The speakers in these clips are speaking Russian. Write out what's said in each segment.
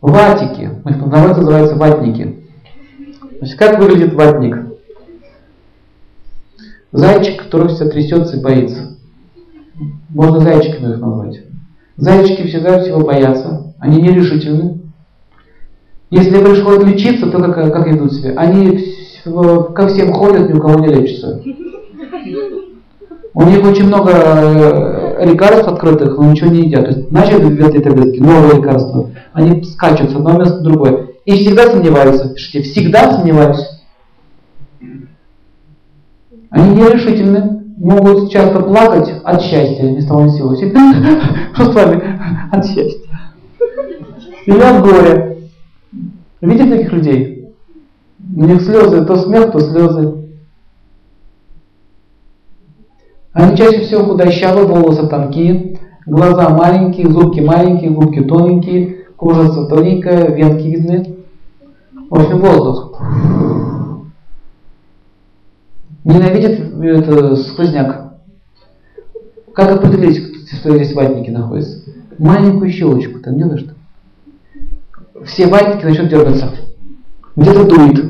Ватики. У них народе называются ватники. Значит, как выглядит ватник? Зайчик, который всегда трясется и боится. Можно зайчиками их назвать. Зайчики всегда всего боятся. Они нерешительны. Если пришлось лечиться, то как, как идут себя? Они ко всем ходят, ни у кого не лечатся. У них очень много э, лекарств открытых, но ничего не едят. То есть начали в этой таблетке новые лекарства. Они скачут с одного места в другое. И всегда сомневаются. Пишите, всегда сомневаюсь. Они нерешительны, могут часто плакать от счастья, того ни сего. Что с вами? От счастья. Или от горя. Видите таких людей? У них слезы, то смех, то слезы. Они чаще всего худощавые, волосы тонкие, глаза маленькие, зубки маленькие, губки тоненькие, кожа тоненькая, венки видны. В общем, воздух. Ненавидит это сквозняк. Как определить, что здесь ватники находятся? Маленькую щелочку там на что. Все ватники начнут дергаться. Где-то дует.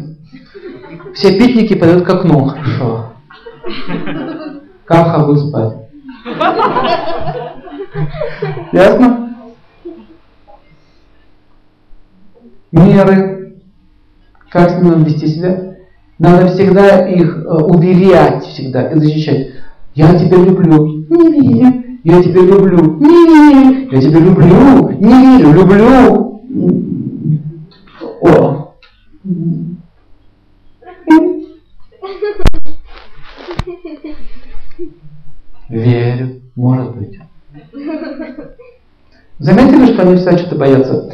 Все питники пойдут к окну. Хорошо. Каха будет спать. Ясно? Меры. Как с ними вести себя? Надо всегда их э, уверять всегда и защищать. Я тебя люблю. Не верю. Я тебя люблю. Не верю. Я тебя люблю. Не верю. Люблю. Верю. Может быть. Заметили, что они всегда что-то боятся?